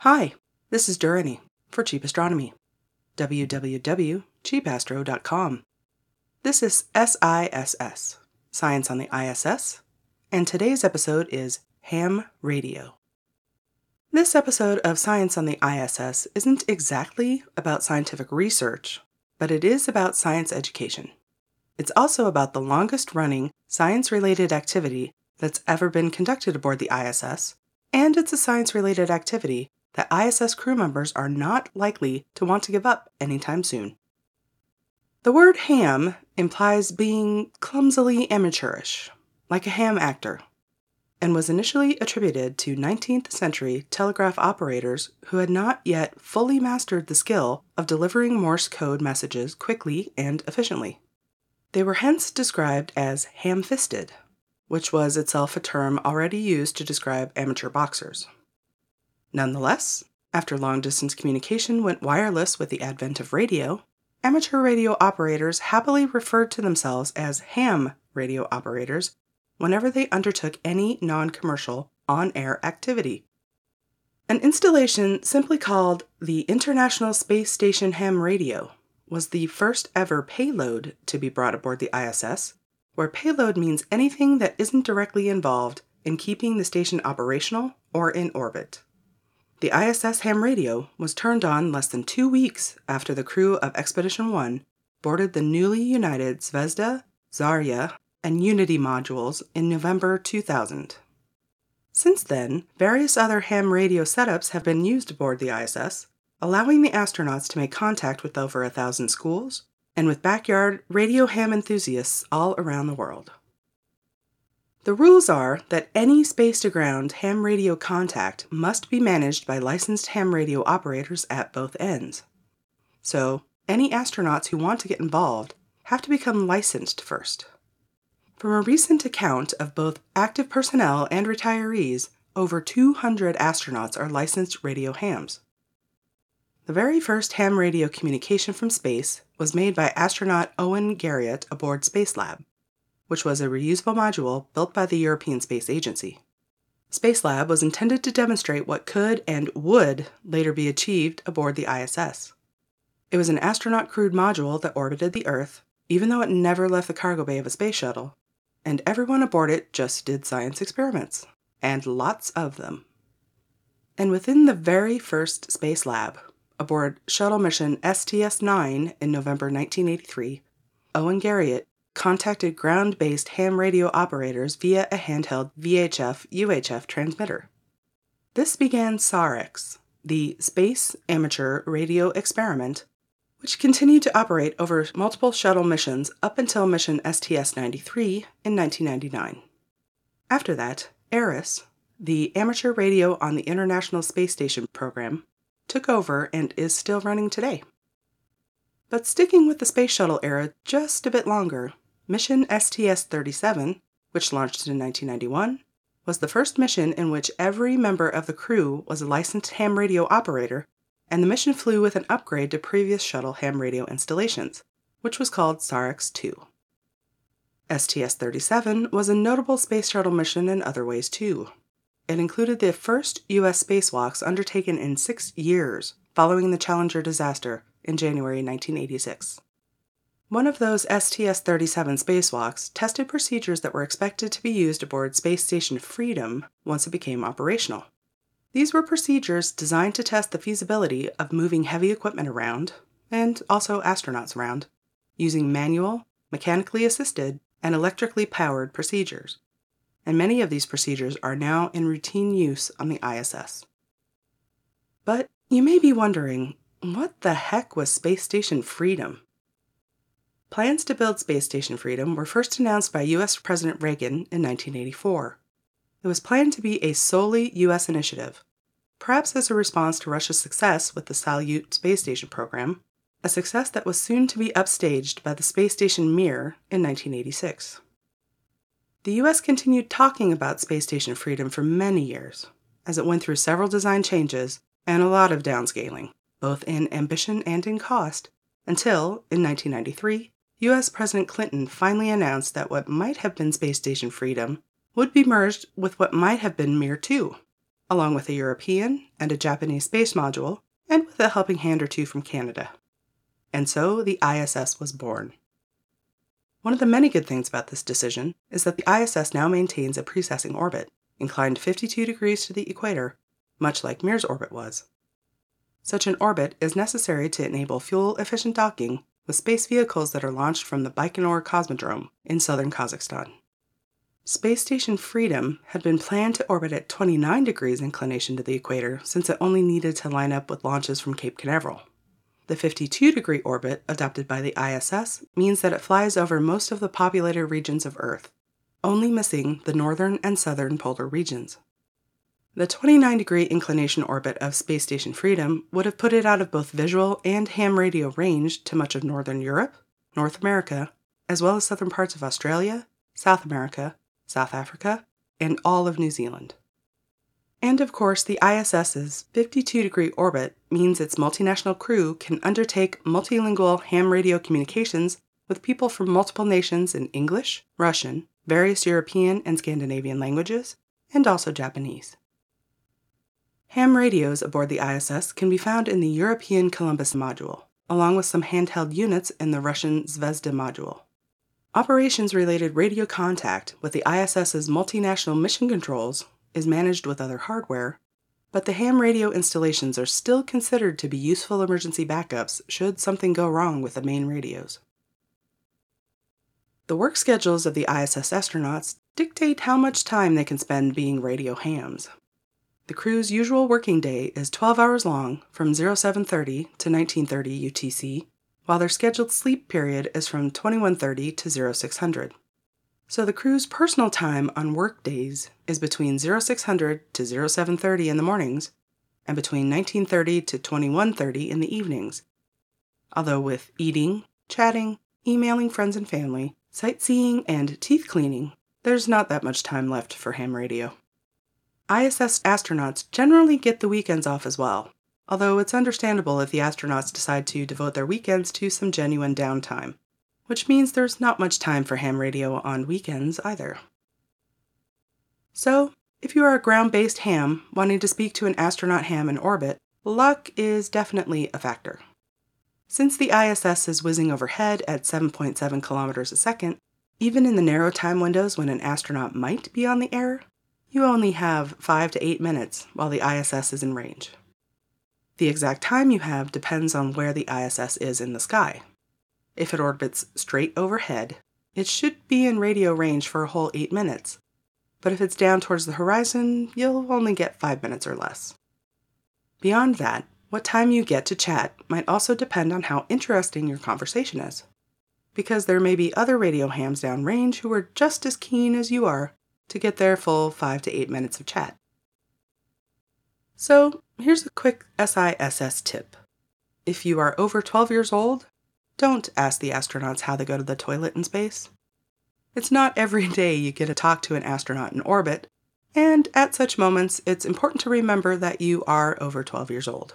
Hi, this is Durrani for Cheap Astronomy. www.cheapastro.com. This is SISS, Science on the ISS, and today's episode is Ham Radio. This episode of Science on the ISS isn't exactly about scientific research, but it is about science education. It's also about the longest running science related activity that's ever been conducted aboard the ISS, and it's a science related activity that ISS crew members are not likely to want to give up anytime soon. The word ham implies being clumsily amateurish, like a ham actor, and was initially attributed to 19th century telegraph operators who had not yet fully mastered the skill of delivering Morse code messages quickly and efficiently. They were hence described as ham fisted, which was itself a term already used to describe amateur boxers. Nonetheless, after long distance communication went wireless with the advent of radio, amateur radio operators happily referred to themselves as ham radio operators whenever they undertook any non commercial on air activity. An installation simply called the International Space Station Ham Radio was the first ever payload to be brought aboard the ISS, where payload means anything that isn't directly involved in keeping the station operational or in orbit. The ISS ham radio was turned on less than two weeks after the crew of Expedition 1 boarded the newly united Zvezda, Zarya, and Unity modules in November 2000. Since then, various other ham radio setups have been used aboard the ISS, allowing the astronauts to make contact with over a thousand schools and with backyard radio ham enthusiasts all around the world. The rules are that any space to ground ham radio contact must be managed by licensed ham radio operators at both ends. So, any astronauts who want to get involved have to become licensed first. From a recent account of both active personnel and retirees, over 200 astronauts are licensed radio hams. The very first ham radio communication from space was made by astronaut Owen Garriott aboard Spacelab, which was a reusable module built by the European Space Agency. Space Lab was intended to demonstrate what could and would later be achieved aboard the ISS. It was an astronaut crewed module that orbited the Earth, even though it never left the cargo bay of a space shuttle, and everyone aboard it just did science experiments, and lots of them. And within the very first space lab, aboard shuttle mission STS 9 in November 1983, Owen Garriott contacted ground based ham radio operators via a handheld VHF UHF transmitter. This began SAREX, the Space Amateur Radio Experiment, which continued to operate over multiple shuttle missions up until mission STS 93 in 1999. After that, ARISS, the Amateur Radio on the International Space Station program, took over and is still running today. But sticking with the space shuttle era just a bit longer, mission STS 37, which launched in 1991, was the first mission in which every member of the crew was a licensed ham radio operator and the mission flew with an upgrade to previous shuttle ham radio installations, which was called SAREX 2. STS 37 was a notable space shuttle mission in other ways too. It included the first U.S. spacewalks undertaken in six years following the Challenger disaster in January 1986. One of those STS 37 spacewalks tested procedures that were expected to be used aboard Space Station Freedom once it became operational. These were procedures designed to test the feasibility of moving heavy equipment around, and also astronauts around, using manual, mechanically assisted, and electrically powered procedures. And many of these procedures are now in routine use on the ISS. But you may be wondering what the heck was Space Station Freedom? Plans to build Space Station Freedom were first announced by US President Reagan in 1984. It was planned to be a solely US initiative, perhaps as a response to Russia's success with the Salyut space station program, a success that was soon to be upstaged by the space station Mir in 1986. The US continued talking about space station freedom for many years, as it went through several design changes and a lot of downscaling, both in ambition and in cost, until, in 1993, US President Clinton finally announced that what might have been Space Station Freedom would be merged with what might have been Mir 2, along with a European and a Japanese space module, and with a helping hand or two from Canada. And so the ISS was born. One of the many good things about this decision is that the ISS now maintains a precessing orbit, inclined 52 degrees to the equator, much like Mir's orbit was. Such an orbit is necessary to enable fuel efficient docking with space vehicles that are launched from the Baikonur Cosmodrome in southern Kazakhstan. Space Station Freedom had been planned to orbit at 29 degrees inclination to the equator since it only needed to line up with launches from Cape Canaveral. The 52 degree orbit adopted by the ISS means that it flies over most of the populated regions of Earth, only missing the northern and southern polar regions. The 29 degree inclination orbit of Space Station Freedom would have put it out of both visual and ham radio range to much of northern Europe, North America, as well as southern parts of Australia, South America, South Africa, and all of New Zealand. And of course, the ISS's 52 degree orbit means its multinational crew can undertake multilingual ham radio communications with people from multiple nations in English, Russian, various European and Scandinavian languages, and also Japanese. Ham radios aboard the ISS can be found in the European Columbus module, along with some handheld units in the Russian Zvezda module. Operations related radio contact with the ISS's multinational mission controls is managed with other hardware, but the ham radio installations are still considered to be useful emergency backups should something go wrong with the main radios. The work schedules of the ISS astronauts dictate how much time they can spend being radio hams. The crew's usual working day is 12 hours long from 0730 to 1930 UTC, while their scheduled sleep period is from 2130 to 0600. So the crew's personal time on work days is between 0600 to 0730 in the mornings and between 1930 to 2130 in the evenings. Although with eating, chatting, emailing friends and family, sightseeing, and teeth cleaning, there's not that much time left for ham radio. ISS astronauts generally get the weekends off as well, although it's understandable if the astronauts decide to devote their weekends to some genuine downtime, which means there's not much time for ham radio on weekends either. So, if you are a ground based ham wanting to speak to an astronaut ham in orbit, luck is definitely a factor. Since the ISS is whizzing overhead at 7.7 kilometers a second, even in the narrow time windows when an astronaut might be on the air, you only have 5 to 8 minutes while the ISS is in range. The exact time you have depends on where the ISS is in the sky. If it orbits straight overhead, it should be in radio range for a whole 8 minutes. But if it's down towards the horizon, you'll only get 5 minutes or less. Beyond that, what time you get to chat might also depend on how interesting your conversation is. Because there may be other radio hams downrange who are just as keen as you are to get their full 5 to 8 minutes of chat. So, here's a quick SISS tip. If you are over 12 years old, don't ask the astronauts how they go to the toilet in space. It's not every day you get to talk to an astronaut in orbit, and at such moments, it's important to remember that you are over 12 years old.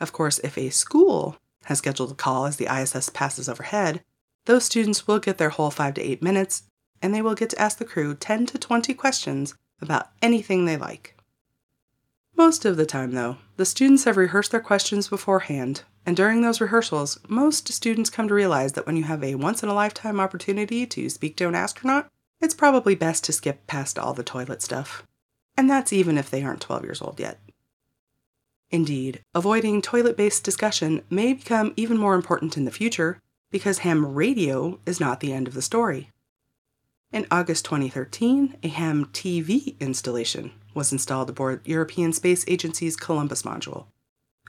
Of course, if a school has scheduled a call as the ISS passes overhead, those students will get their whole 5 to 8 minutes and they will get to ask the crew 10 to 20 questions about anything they like. Most of the time, though, the students have rehearsed their questions beforehand, and during those rehearsals, most students come to realize that when you have a once in a lifetime opportunity to speak to an astronaut, it's probably best to skip past all the toilet stuff. And that's even if they aren't 12 years old yet. Indeed, avoiding toilet based discussion may become even more important in the future because ham radio is not the end of the story. In August 2013, a ham TV installation was installed aboard European Space Agency's Columbus module.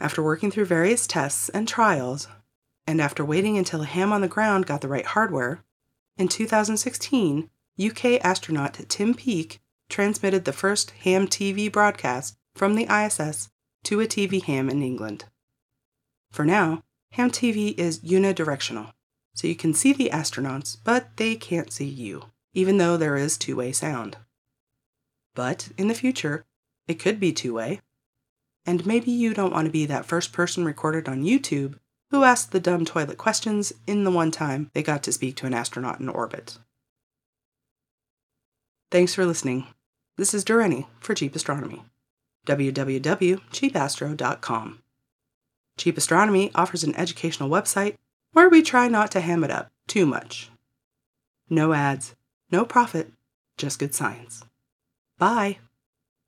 After working through various tests and trials, and after waiting until a ham on the ground got the right hardware, in 2016, UK astronaut Tim Peake transmitted the first ham TV broadcast from the ISS to a TV ham in England. For now, ham TV is unidirectional, so you can see the astronauts, but they can't see you even though there is two way sound. But in the future, it could be two way. And maybe you don't want to be that first person recorded on YouTube who asked the dumb toilet questions in the one time they got to speak to an astronaut in orbit. Thanks for listening. This is Dureni for Cheap Astronomy. www.cheapastro.com. Cheap Astronomy offers an educational website where we try not to ham it up too much. No ads, no profit, just good science. Bye.